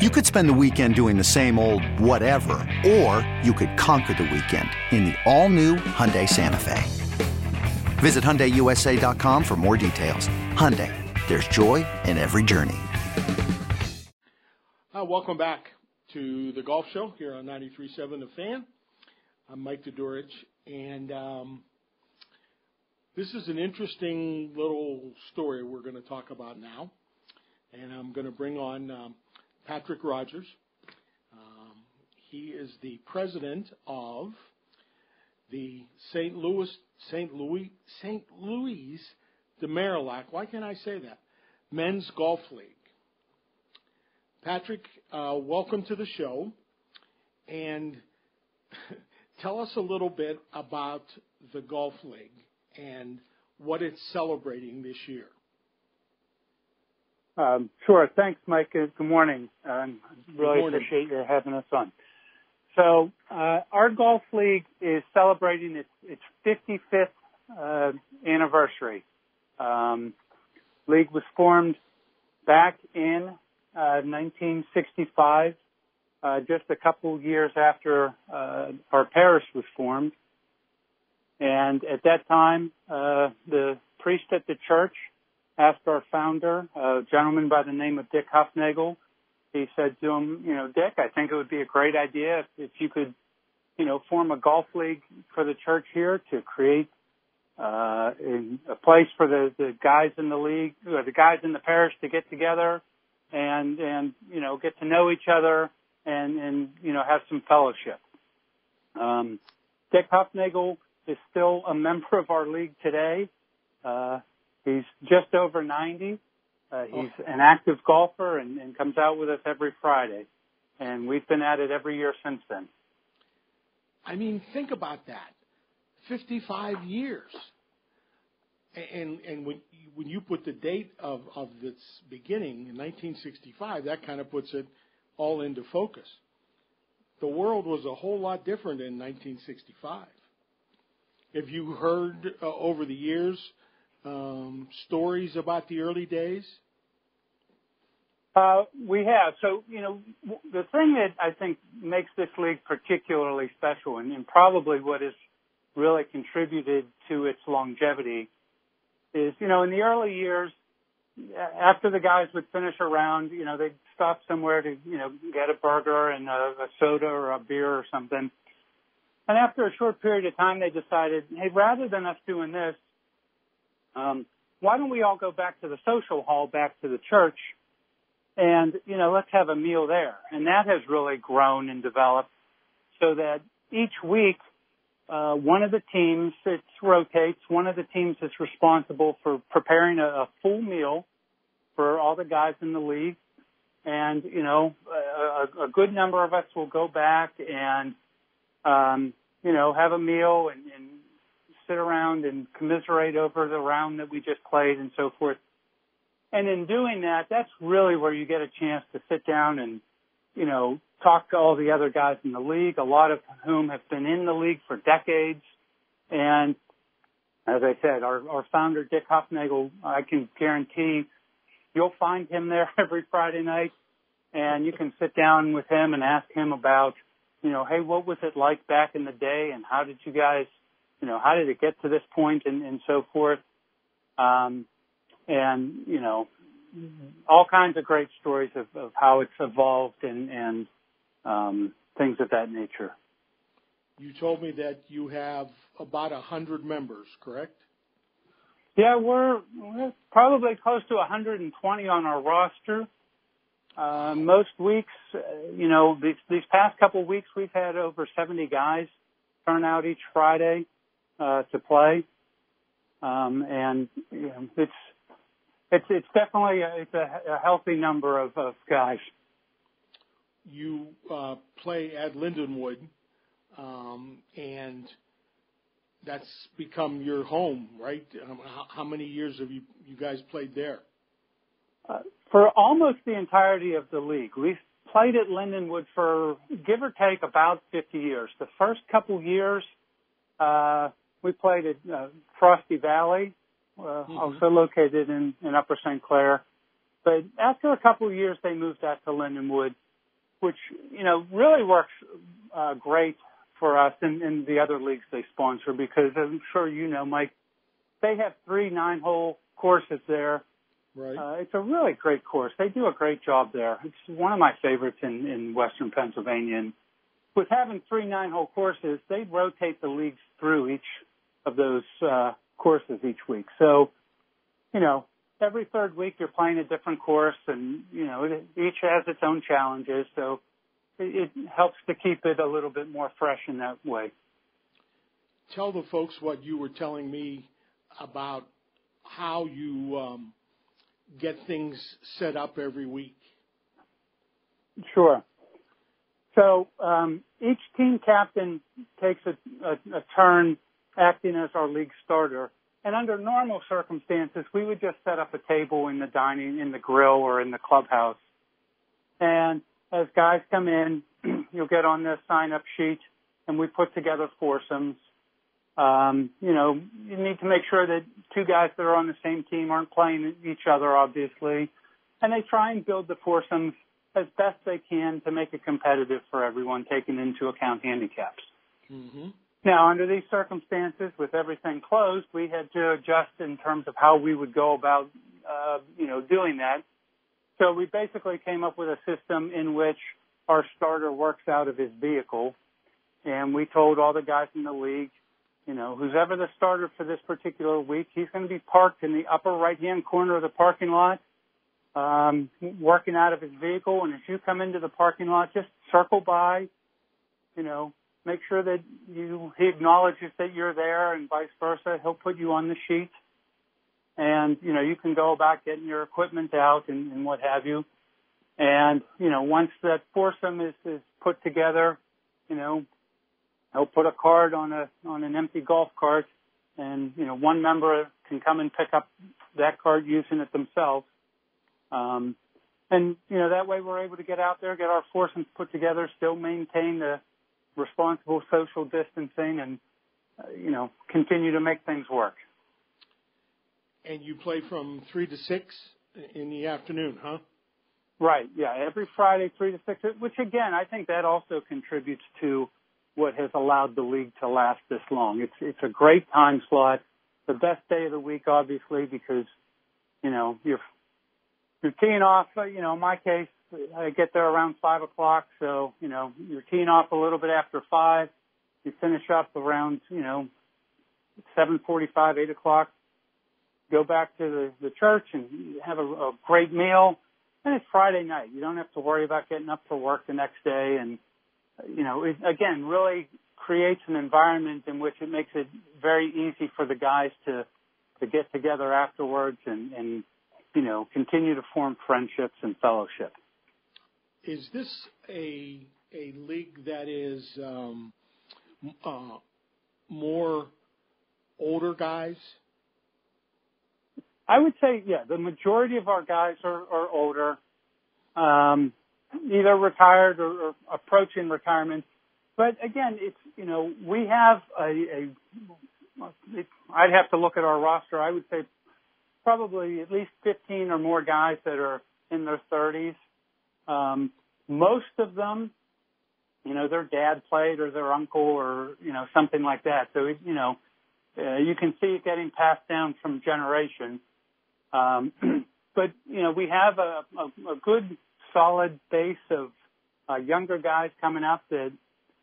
You could spend the weekend doing the same old whatever, or you could conquer the weekend in the all-new Hyundai Santa Fe. Visit HyundaiUSA.com for more details. Hyundai, there's joy in every journey. Uh, welcome back to the Golf Show here on 93.7 The Fan. I'm Mike Todorich, and um, this is an interesting little story we're going to talk about now. And I'm going to bring on um, Patrick Rodgers. Um, he is the president of the St. Louis St. Louis St. Louis de Marillac. Why can't I say that? Men's Golf League. Patrick, uh, welcome to the show, and tell us a little bit about the Golf League and what it's celebrating this year. Um, sure. Thanks, Mike. Good morning. Um, really Good morning. appreciate you having us on. So, uh, our golf league is celebrating its, its 55th uh, anniversary. Um, league was formed back in uh, 1965, uh, just a couple years after uh, our parish was formed. And at that time, uh, the priest at the church asked our founder, a gentleman by the name of Dick Huffnagel, he said to him, you know, Dick, I think it would be a great idea if, if you could, you know, form a golf league for the church here to create uh, a place for the, the guys in the league, or the guys in the parish to get together and, and, you know, get to know each other and, and, you know, have some fellowship. Um, Dick Huffnagel is still a member of our league today. Uh, He's just over 90. Uh, he's oh. an active golfer and, and comes out with us every Friday. And we've been at it every year since then. I mean, think about that. 55 years. And, and when, when you put the date of, of its beginning in 1965, that kind of puts it all into focus. The world was a whole lot different in 1965. Have you heard uh, over the years um, stories about the early days? Uh, we have. So, you know, the thing that I think makes this league particularly special and, and probably what has really contributed to its longevity is, you know, in the early years, after the guys would finish a round, you know, they'd stop somewhere to, you know, get a burger and a, a soda or a beer or something. And after a short period of time, they decided, hey, rather than us doing this, um, why don't we all go back to the social hall, back to the church, and you know, let's have a meal there. And that has really grown and developed so that each week, uh, one of the teams it rotates. One of the teams is responsible for preparing a, a full meal for all the guys in the league, and you know, a, a good number of us will go back and um, you know have a meal and, and sit around and commiserate over the round that we just played and so forth. And in doing that, that's really where you get a chance to sit down and, you know, talk to all the other guys in the league, a lot of whom have been in the league for decades. And as I said, our, our founder, Dick Huffnagel, I can guarantee you'll find him there every Friday night and you can sit down with him and ask him about, you know, hey, what was it like back in the day and how did you guys you know, how did it get to this point and, and so forth. Um, and, you know, all kinds of great stories of, of how it's evolved and, and um, things of that nature. You told me that you have about a hundred members, correct? Yeah, we're, we're probably close to 120 on our roster. Uh, most weeks, uh, you know, these, these past couple weeks, we've had over 70 guys turn out each Friday uh, to play. Um, and you know, it's it's it's definitely a, it's a, a healthy number of, of guys. you uh, play at Lindenwood, um, and that's become your home, right? Um, how, how, many years have you you guys played there? Uh, for almost the entirety of the league, we've played at Lindenwood for give or take about 50 years. The first couple years, uh, we played at uh, Frosty Valley, uh, mm-hmm. also located in, in Upper St. Clair. But after a couple of years, they moved out to Lindenwood, which you know really works uh, great for us and, and the other leagues they sponsor because I'm sure you know, Mike, they have three nine-hole courses there. Right. Uh, it's a really great course. They do a great job there. It's one of my favorites in, in Western Pennsylvania. And with having three nine-hole courses, they rotate the leagues through each of those uh, courses each week. So, you know, every third week you're playing a different course, and you know, it, each has its own challenges. So, it, it helps to keep it a little bit more fresh in that way. Tell the folks what you were telling me about how you um, get things set up every week. Sure. So um, each team captain takes a, a, a turn acting as our league starter. And under normal circumstances, we would just set up a table in the dining, in the grill, or in the clubhouse. And as guys come in, you'll get on the sign up sheet, and we put together foursomes. Um, you know, you need to make sure that two guys that are on the same team aren't playing each other, obviously. And they try and build the foursomes as best they can to make it competitive for everyone, taking into account handicaps. Mm-hmm. Now, under these circumstances, with everything closed, we had to adjust in terms of how we would go about, uh, you know, doing that. So we basically came up with a system in which our starter works out of his vehicle, and we told all the guys in the league, you know, who's ever the starter for this particular week, he's going to be parked in the upper right-hand corner of the parking lot, um, working out of his vehicle. And as you come into the parking lot, just circle by, you know, make sure that you he acknowledges that you're there and vice versa. He'll put you on the sheet, and you know you can go about getting your equipment out and, and what have you. And you know once that foursome is, is put together, you know he'll put a card on a on an empty golf cart, and you know one member can come and pick up that card using it themselves. Um, and you know that way we're able to get out there, get our foursomes put together, still maintain the responsible social distancing and, uh, you know, continue to make things work. And you play from 3 to 6 in the afternoon, huh? Right, yeah, every Friday, 3 to 6, which again, I think that also contributes to what has allowed the league to last this long. It's, it's a great time slot, the best day of the week, obviously, because, you know, you're, you're teeing off, you know, in my case, I get there around five o'clock, so you know you're teeing off a little bit after five. You finish up around you know seven forty-five, eight o'clock. Go back to the the church and have a, a great meal. And it's Friday night. You don't have to worry about getting up for work the next day. And you know, it, again, really creates an environment in which it makes it very easy for the guys to to get together afterwards and and you know continue to form friendships and fellowship is this a a league that is um, uh, more older guys? I would say, yeah, the majority of our guys are, are older, um, either retired or, or, approaching retirement. But again, it's you know we have a, a I'd have to look at our roster. I would say probably at least 15 or more guys that are in their 30s. Um, most of them, you know, their dad played or their uncle or, you know, something like that. So, you know, uh, you can see it getting passed down from generation. Um, but, you know, we have a, a, a good solid base of uh, younger guys coming up that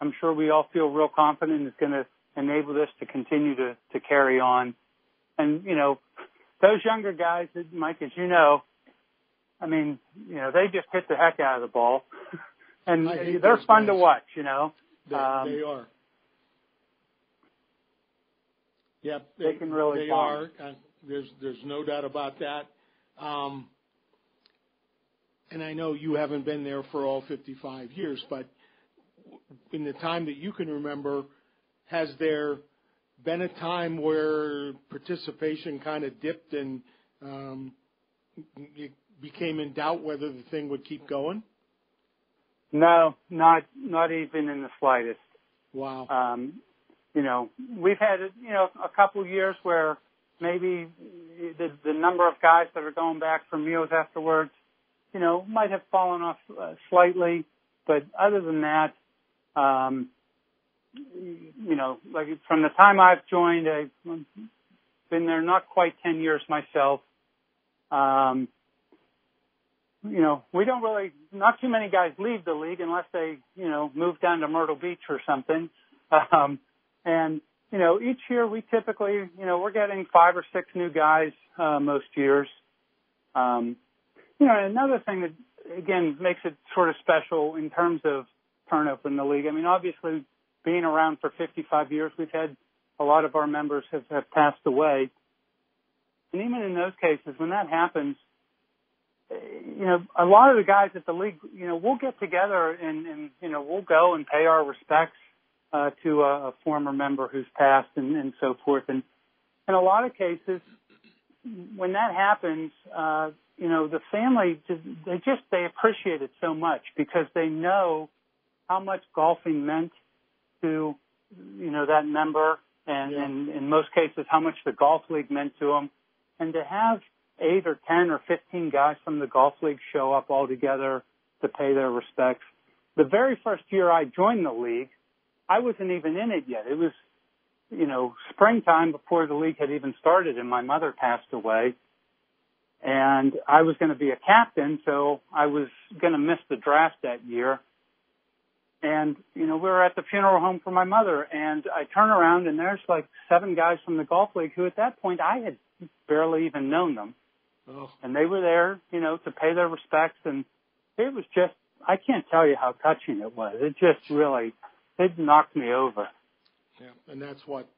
I'm sure we all feel real confident is going to enable this to continue to, to carry on. And, you know, those younger guys, Mike, as you know, I mean, you know, they just hit the heck out of the ball, and they're fun guys. to watch. You know, they, um, they are. Yep, they, they can really. They are. Uh, there's there's no doubt about that. Um, and I know you haven't been there for all 55 years, but in the time that you can remember, has there been a time where participation kind of dipped and um, you became in doubt whether the thing would keep going? No, not not even in the slightest. Wow. Um, you know, we've had you know a couple years where maybe the the number of guys that are going back for meals afterwards, you know, might have fallen off uh, slightly, but other than that, um, you know, like from the time I've joined, I've been there not quite 10 years myself. Um, you know, we don't really, not too many guys leave the league unless they, you know, move down to Myrtle Beach or something. Um, and, you know, each year we typically, you know, we're getting five or six new guys, uh, most years. Um, you know, another thing that, again, makes it sort of special in terms of turnover in the league. I mean, obviously, being around for 55 years, we've had a lot of our members have, have passed away. And even in those cases, when that happens, you know, a lot of the guys at the league, you know, we'll get together and, and you know, we'll go and pay our respects uh, to a, a former member who's passed and, and so forth. And in a lot of cases, when that happens, uh, you know, the family just, they just they appreciate it so much because they know how much golfing meant to, you know, that member and, yeah. and in most cases how much the golf league meant to them. And to have eight or 10 or 15 guys from the golf league show up all together to pay their respects. The very first year I joined the league, I wasn't even in it yet. It was, you know, springtime before the league had even started and my mother passed away. And I was going to be a captain, so I was going to miss the draft that year. And, you know, we were at the funeral home for my mother and I turn around and there's like seven guys from the golf league who at that point I had barely even known them. Oh. And they were there, you know, to pay their respects and it was just, I can't tell you how touching it was. It just really, it knocked me over. Yeah. And that's what,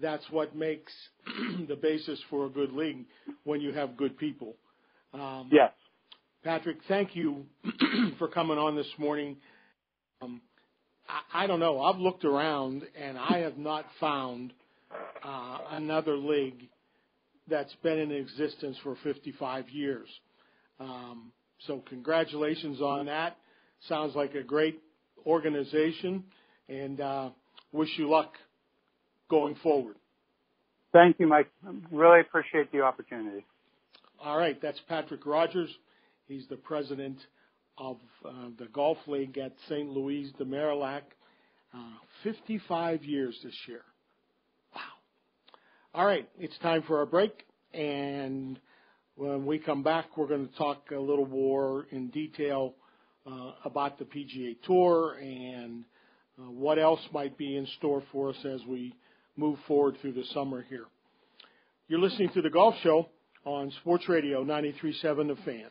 that's what makes the basis for a good league when you have good people. Um, yes. Patrick, thank you for coming on this morning. Um, I, I don't know. I've looked around and I have not found uh, another league that's been in existence for 55 years. Um, so congratulations on that. Sounds like a great organization, and uh, wish you luck going forward. Thank you, Mike. Really appreciate the opportunity. All right, that's Patrick Rodgers. He's the president of uh, the Golf League at St. Louis de Marillac. Uh, 55 years this year. All right, it's time for our break. And when we come back, we're going to talk a little more in detail uh, about the PGA Tour and uh, what else might be in store for us as we move forward through the summer here. You're listening to the Golf Show on Sports Radio 93.7 The Fan.